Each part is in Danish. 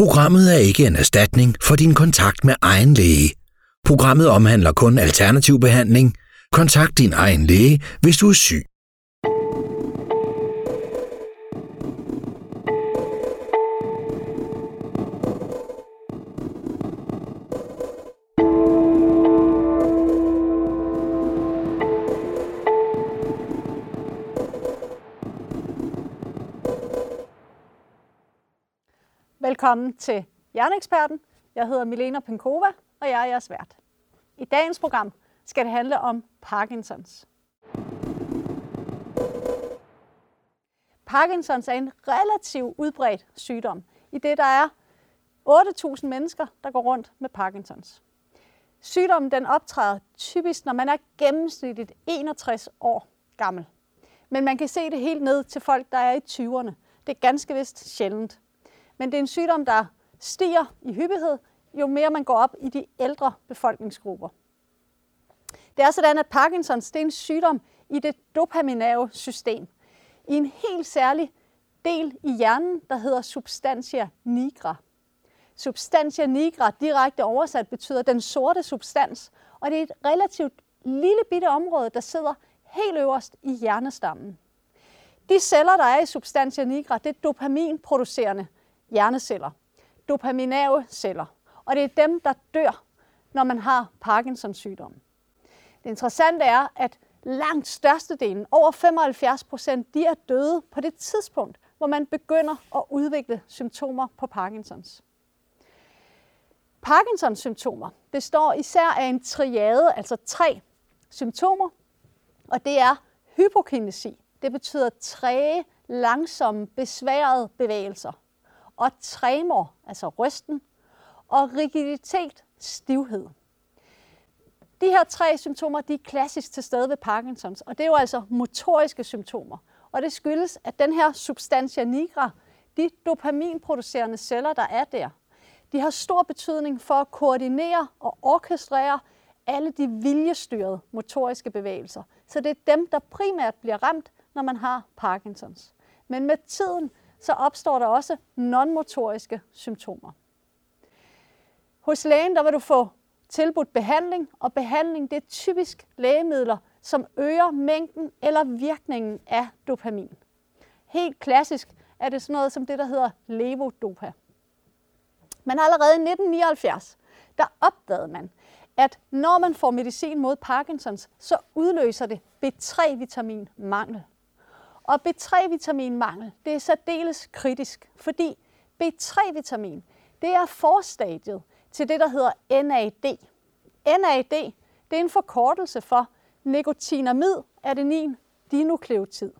Programmet er ikke en erstatning for din kontakt med egen læge. Programmet omhandler kun alternativ behandling. Kontakt din egen læge, hvis du er syg. Velkommen til Hjerneeksperten. Jeg hedder Milena Penkova, og jeg er jeres vært. I dagens program skal det handle om Parkinsons. Parkinsons er en relativt udbredt sygdom, i det der er 8.000 mennesker, der går rundt med Parkinsons. Sygdommen den optræder typisk, når man er gennemsnitligt 61 år gammel. Men man kan se det helt ned til folk, der er i 20'erne. Det er ganske vist sjældent. Men det er en sygdom, der stiger i hyppighed, jo mere man går op i de ældre befolkningsgrupper. Det er sådan, at Parkinsons det er en sygdom i det dopaminære system. I en helt særlig del i hjernen, der hedder substantia nigra. Substantia nigra, direkte oversat, betyder den sorte substans, og det er et relativt lille bitte område, der sidder helt øverst i hjernestammen. De celler, der er i substantia nigra, det er dopaminproducerende hjerneceller, dopaminære celler, og det er dem, der dør, når man har Parkinsons sygdom. Det interessante er, at langt størstedelen, over 75 procent, de er døde på det tidspunkt, hvor man begynder at udvikle symptomer på Parkinsons. Parkinsons symptomer består især af en triade, altså tre symptomer, og det er hypokinesi. Det betyder træge, langsomme, besværede bevægelser. Og tremor, altså rysten, og rigiditet, stivhed. De her tre symptomer de er klassisk til stede ved Parkinsons, og det er jo altså motoriske symptomer. Og det skyldes, at den her substantia nigra, de dopaminproducerende celler, der er der, de har stor betydning for at koordinere og orkestrere alle de viljestyrede motoriske bevægelser. Så det er dem, der primært bliver ramt, når man har Parkinsons. Men med tiden, så opstår der også nonmotoriske symptomer. Hos lægen, der vil du få tilbudt behandling, og behandling det er typisk lægemidler, som øger mængden eller virkningen af dopamin. Helt klassisk er det sådan noget som det, der hedder levodopa. Men allerede i 1979, der opdagede man, at når man får medicin mod Parkinsons, så udløser det B3-vitaminmangel. Og B3-vitaminmangel, det er særdeles kritisk, fordi B3-vitamin, det er forstadiet til det, der hedder NAD. NAD, det er en forkortelse for nikotinamid adenin dinukleotid.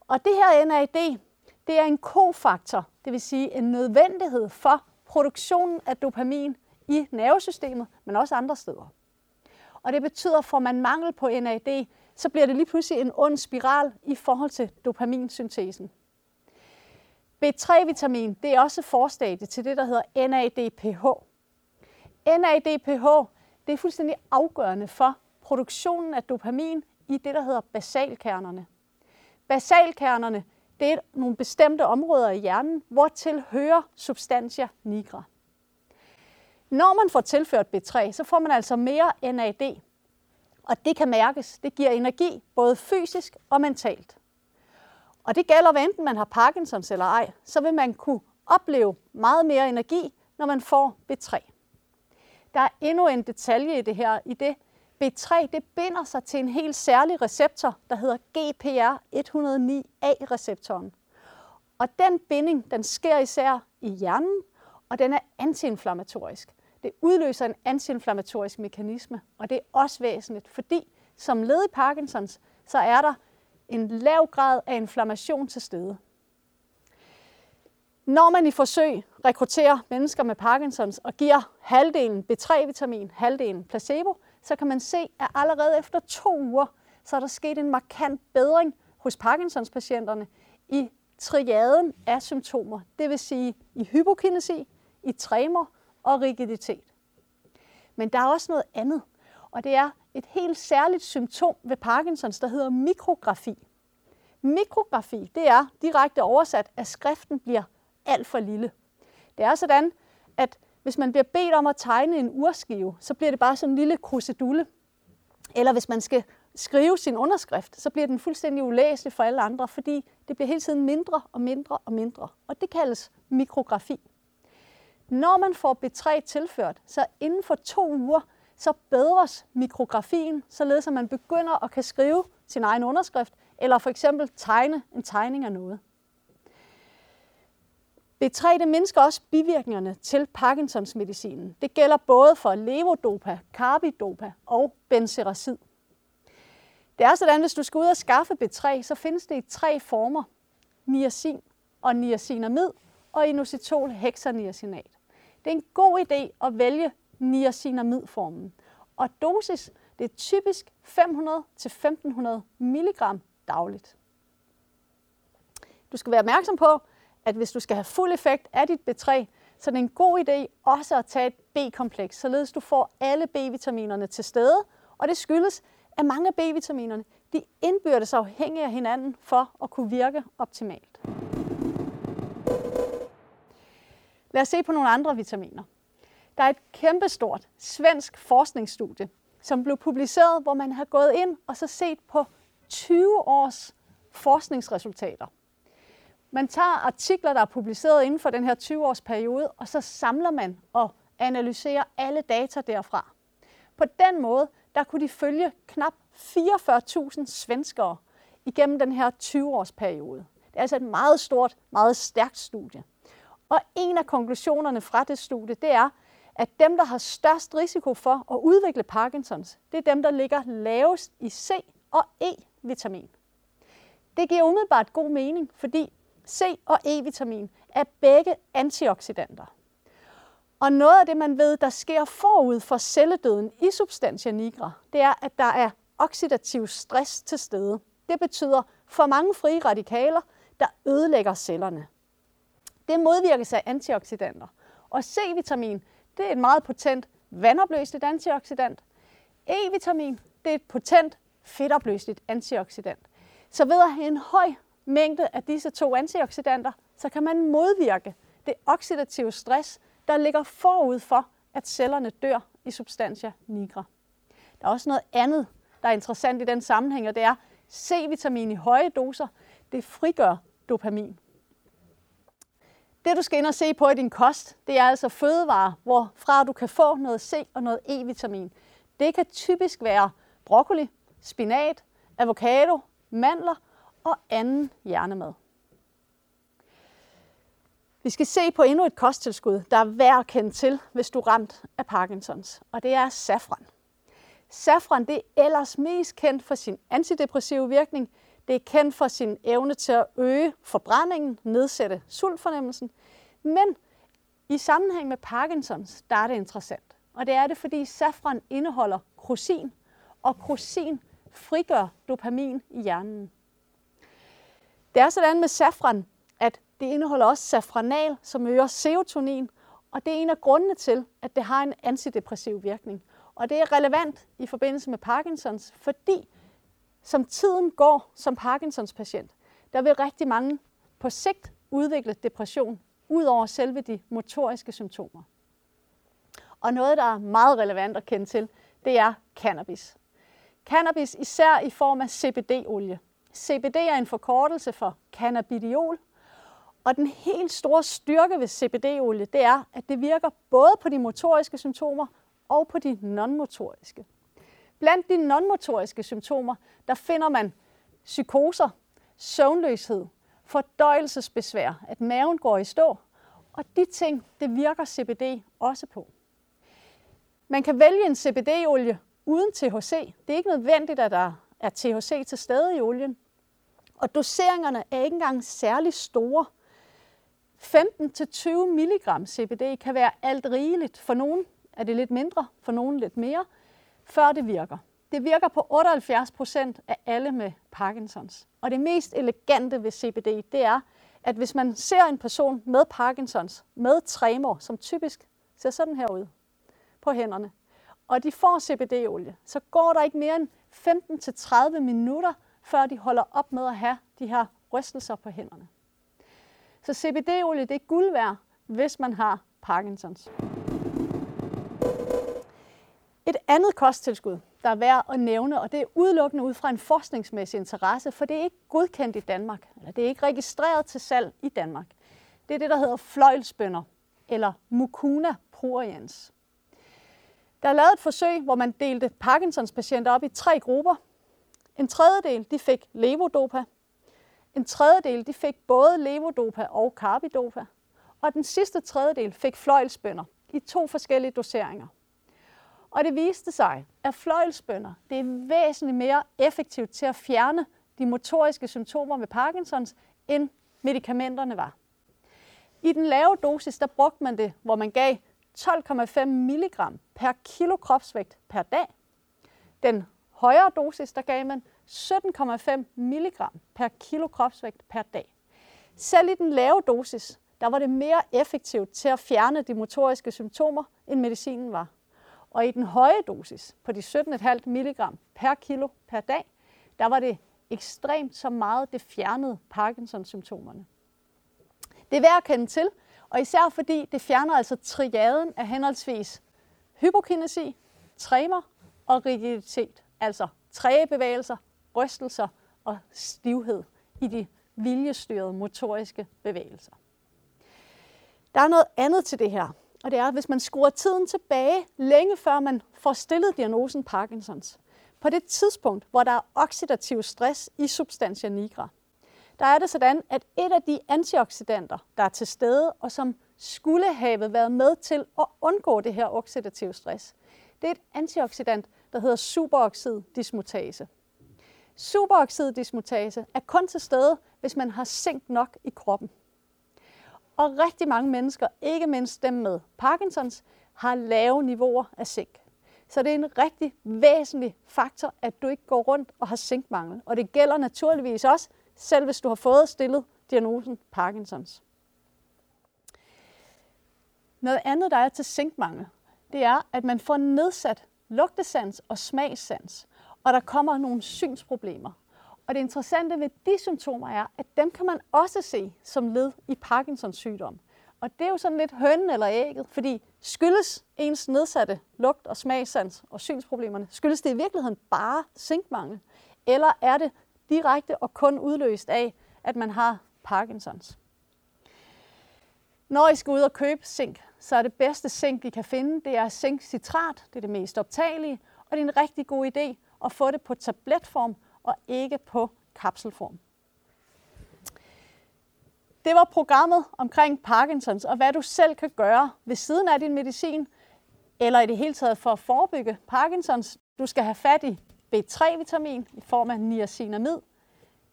Og det her NAD, det er en kofaktor, det vil sige en nødvendighed for produktionen af dopamin i nervesystemet, men også andre steder. Og det betyder, at får man mangel på NAD, så bliver det lige pludselig en ond spiral i forhold til dopaminsyntesen. B3-vitamin det er også forstadie til det, der hedder NADPH. NADPH det er fuldstændig afgørende for produktionen af dopamin i det, der hedder basalkernerne. Basalkernerne det er nogle bestemte områder i hjernen, hvor tilhører substantia nigra. Når man får tilført B3, så får man altså mere NAD, og det kan mærkes. Det giver energi, både fysisk og mentalt. Og det gælder, hvad enten man har Parkinsons eller ej, så vil man kunne opleve meget mere energi, når man får B3. Der er endnu en detalje i det her, i det B3 det binder sig til en helt særlig receptor, der hedder GPR109A-receptoren. Og den binding, den sker især i hjernen, og den er antiinflammatorisk. Det udløser en antiinflammatorisk mekanisme, og det er også væsentligt, fordi som led i Parkinsons, så er der en lav grad af inflammation til stede. Når man i forsøg rekrutterer mennesker med Parkinsons og giver halvdelen B3-vitamin, halvdelen placebo, så kan man se, at allerede efter to uger, så er der sket en markant bedring hos Parkinsons-patienterne i triaden af symptomer. Det vil sige i hypokinesi, i tremor og rigiditet. Men der er også noget andet, og det er et helt særligt symptom ved Parkinsons, der hedder mikrografi. Mikrografi, det er direkte oversat, at skriften bliver alt for lille. Det er sådan, at hvis man bliver bedt om at tegne en urskive, så bliver det bare sådan en lille krusedulle. Eller hvis man skal skrive sin underskrift, så bliver den fuldstændig ulæselig for alle andre, fordi det bliver hele tiden mindre og mindre og mindre. Og det kaldes mikrografi. Når man får B3 tilført, så inden for to uger, så bedres mikrografien, således at man begynder at kan skrive sin egen underskrift, eller for eksempel tegne en tegning af noget. B3 det mindsker også bivirkningerne til Parkinsons medicinen. Det gælder både for levodopa, carbidopa og benzerazid. Det er sådan, at hvis du skal ud og skaffe B3, så findes det i tre former. Niacin og niacinamid og inositol hexaniacinat. Det er en god idé at vælge niacinamidformen. Og dosis det er typisk 500-1500 mg dagligt. Du skal være opmærksom på, at hvis du skal have fuld effekt af dit B3, så er det en god idé også at tage et B-kompleks, således du får alle B-vitaminerne til stede, og det skyldes, at mange af B-vitaminerne de indbyrdes afhængige af hinanden for at kunne virke optimalt. Lad os se på nogle andre vitaminer. Der er et kæmpestort svensk forskningsstudie, som blev publiceret, hvor man har gået ind og så set på 20 års forskningsresultater. Man tager artikler, der er publiceret inden for den her 20-års periode, og så samler man og analyserer alle data derfra. På den måde, der kunne de følge knap 44.000 svenskere igennem den her 20-års periode. Det er altså et meget stort, meget stærkt studie. Og en af konklusionerne fra det studie, det er, at dem, der har størst risiko for at udvikle Parkinsons, det er dem, der ligger lavest i C og E-vitamin. Det giver umiddelbart god mening, fordi C og E-vitamin er begge antioxidanter. Og noget af det, man ved, der sker forud for celledøden i substantia nigra, det er, at der er oxidativ stress til stede. Det betyder for mange frie radikaler, der ødelægger cellerne. Det modvirkes af antioxidanter. Og C-vitamin, det er et meget potent vandopløseligt antioxidant. E-vitamin, det er et potent fedtopløseligt antioxidant. Så ved at have en høj mængde af disse to antioxidanter, så kan man modvirke det oxidative stress, der ligger forud for, at cellerne dør i substantia nigra. Der er også noget andet, der er interessant i den sammenhæng, og det er C-vitamin i høje doser, det frigør dopamin. Det du skal ind og se på i din kost, det er altså fødevarer, hvorfra du kan få noget C og noget E-vitamin. Det kan typisk være broccoli, spinat, avocado, mandler og anden hjernemad. Vi skal se på endnu et kosttilskud, der er værd at kende til, hvis du er ramt af Parkinsons, og det er safran. Safran det er ellers mest kendt for sin antidepressive virkning. Det er kendt for sin evne til at øge forbrændingen, nedsætte sultfornemmelsen. Men i sammenhæng med Parkinsons, der er det interessant. Og det er det, fordi safran indeholder krosin, og krosin frigør dopamin i hjernen. Det er sådan med safran, at det indeholder også safranal, som øger serotonin, og det er en af grundene til, at det har en antidepressiv virkning. Og det er relevant i forbindelse med Parkinsons, fordi som tiden går som Parkinsons patient, der vil rigtig mange på sigt udvikle depression, ud over selve de motoriske symptomer. Og noget, der er meget relevant at kende til, det er cannabis. Cannabis især i form af CBD-olie. CBD er en forkortelse for cannabidiol, og den helt store styrke ved CBD-olie, det er, at det virker både på de motoriske symptomer og på de nonmotoriske. Blandt de nonmotoriske symptomer, der finder man psykoser, søvnløshed, fordøjelsesbesvær, at maven går i stå, og de ting, det virker CBD også på. Man kan vælge en CBD-olie uden THC. Det er ikke nødvendigt, at der er THC til stede i olien. Og doseringerne er ikke engang særlig store. 15-20 mg CBD kan være alt rigeligt. For nogen er det lidt mindre, for nogen lidt mere, før det virker. Det virker på 78 procent af alle med Parkinsons. Og det mest elegante ved CBD, det er, at hvis man ser en person med Parkinsons, med tremor, som typisk ser sådan her ud på hænderne, og de får CBD-olie, så går der ikke mere end 15-30 minutter, før de holder op med at have de her rystelser på hænderne. Så CBD-olie det er guld værd, hvis man har Parkinsons. Et andet kosttilskud, der er værd at nævne, og det er udelukkende ud fra en forskningsmæssig interesse, for det er ikke godkendt i Danmark, eller det er ikke registreret til salg i Danmark. Det er det, der hedder fløjlsbønder, eller mucuna pruriens. Der er lavet et forsøg, hvor man delte Parkinsons patienter op i tre grupper. En tredjedel de fik levodopa, en tredjedel de fik både levodopa og carbidopa, og den sidste tredjedel fik fløjlsbønder i to forskellige doseringer. Og det viste sig, at fløjlsbønder det er væsentligt mere effektivt til at fjerne de motoriske symptomer ved Parkinsons, end medicamenterne var. I den lave dosis, der brugte man det, hvor man gav 12,5 mg per kilo kropsvægt per dag. Den højere dosis, der gav man 17,5 mg per kilo kropsvægt per dag. Selv i den lave dosis, der var det mere effektivt til at fjerne de motoriske symptomer, end medicinen var. Og i den høje dosis, på de 17,5 mg per kilo per dag, der var det ekstremt så meget, det fjernede Parkinson-symptomerne. Det er værd at kende til, og især fordi det fjerner altså triaden af henholdsvis hypokinesi, tremor og rigiditet, altså træge bevægelser, rystelser og stivhed i de viljestyrede motoriske bevægelser. Der er noget andet til det her, og det er, at hvis man skruer tiden tilbage, længe før man får stillet diagnosen Parkinsons, på det tidspunkt, hvor der er oxidativ stress i substantia nigra, der er det sådan, at et af de antioxidanter, der er til stede, og som skulle have været med til at undgå det her oxidative stress, det er et antioxidant, der hedder superoxid dismutase. Superoxid dismutase er kun til stede, hvis man har zink nok i kroppen. Og rigtig mange mennesker, ikke mindst dem med Parkinsons, har lave niveauer af zink. Så det er en rigtig væsentlig faktor, at du ikke går rundt og har zinkmangel. Og det gælder naturligvis også, selv hvis du har fået stillet diagnosen Parkinsons. Noget andet, der er til zinkmangel, det er, at man får nedsat lugtesans og smagssans, og der kommer nogle synsproblemer. Og det interessante ved de symptomer er, at dem kan man også se som led i Parkinsons sygdom. Og det er jo sådan lidt hønnen eller ægget, fordi skyldes ens nedsatte lugt- og smagssans og synsproblemerne, skyldes det i virkeligheden bare zinkmangel? Eller er det direkte og kun udløst af, at man har Parkinsons? Når I skal ud og købe zink, så er det bedste zink, I kan finde, det er zinkcitrat. Det er det mest optagelige, og det er en rigtig god idé at få det på tabletform og ikke på kapselform. Det var programmet omkring Parkinsons og hvad du selv kan gøre ved siden af din medicin, eller i det hele taget for at forebygge Parkinsons. Du skal have fat i B3-vitamin i form af niacinamid,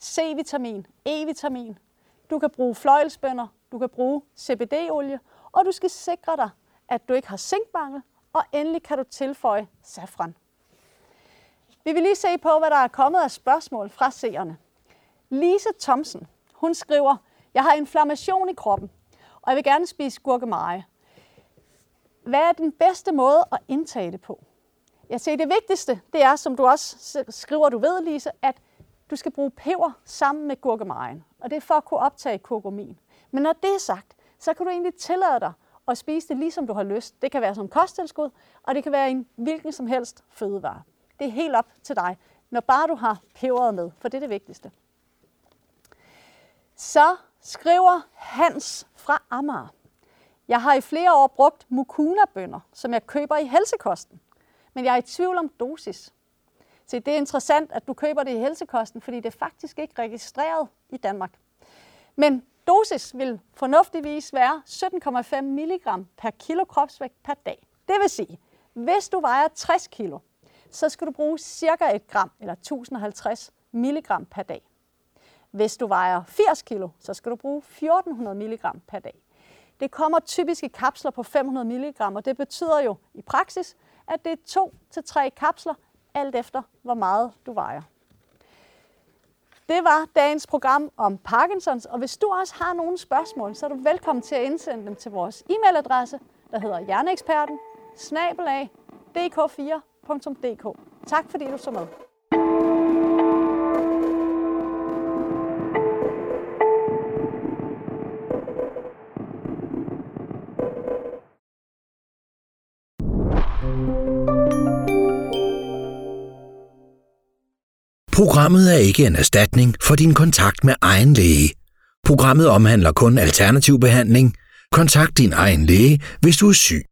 C-vitamin, E-vitamin. Du kan bruge fløjelsbønder, du kan bruge CBD-olie, og du skal sikre dig, at du ikke har zinkmangel, og endelig kan du tilføje safran. Vi vil lige se på, hvad der er kommet af spørgsmål fra seerne. Lise Thomsen, hun skriver, jeg har inflammation i kroppen, og jeg vil gerne spise gurkemeje. Hvad er den bedste måde at indtage det på? Jeg siger, det vigtigste, det er, som du også skriver, du ved, Lise, at du skal bruge peber sammen med gurkemejen. Og det er for at kunne optage kurkumin. Men når det er sagt, så kan du egentlig tillade dig at spise det, ligesom du har lyst. Det kan være som kosttilskud, og det kan være en hvilken som helst fødevare. Det er helt op til dig, når bare du har peberet med, for det er det vigtigste. Så skriver Hans fra Amager. Jeg har i flere år brugt mukuna-bønner, som jeg køber i helsekosten. Men jeg er i tvivl om dosis. Så det er interessant, at du køber det i helsekosten, fordi det er faktisk ikke registreret i Danmark. Men dosis vil fornuftigvis være 17,5 mg per kilo kropsvægt per dag. Det vil sige, hvis du vejer 60 kg, så skal du bruge cirka 1 gram eller 1050 mg per dag. Hvis du vejer 80 kg, så skal du bruge 1400 mg per dag. Det kommer typisk i kapsler på 500 mg, og det betyder jo i praksis, at det er to til tre kapsler, alt efter hvor meget du vejer. Det var dagens program om Parkinsons, og hvis du også har nogle spørgsmål, så er du velkommen til at indsende dem til vores e-mailadresse, der hedder hjerneeksperten, snabelag, www.nota.dk. Tak fordi du så med. Programmet er ikke en erstatning for din kontakt med egen læge. Programmet omhandler kun alternativ behandling. Kontakt din egen læge, hvis du er syg.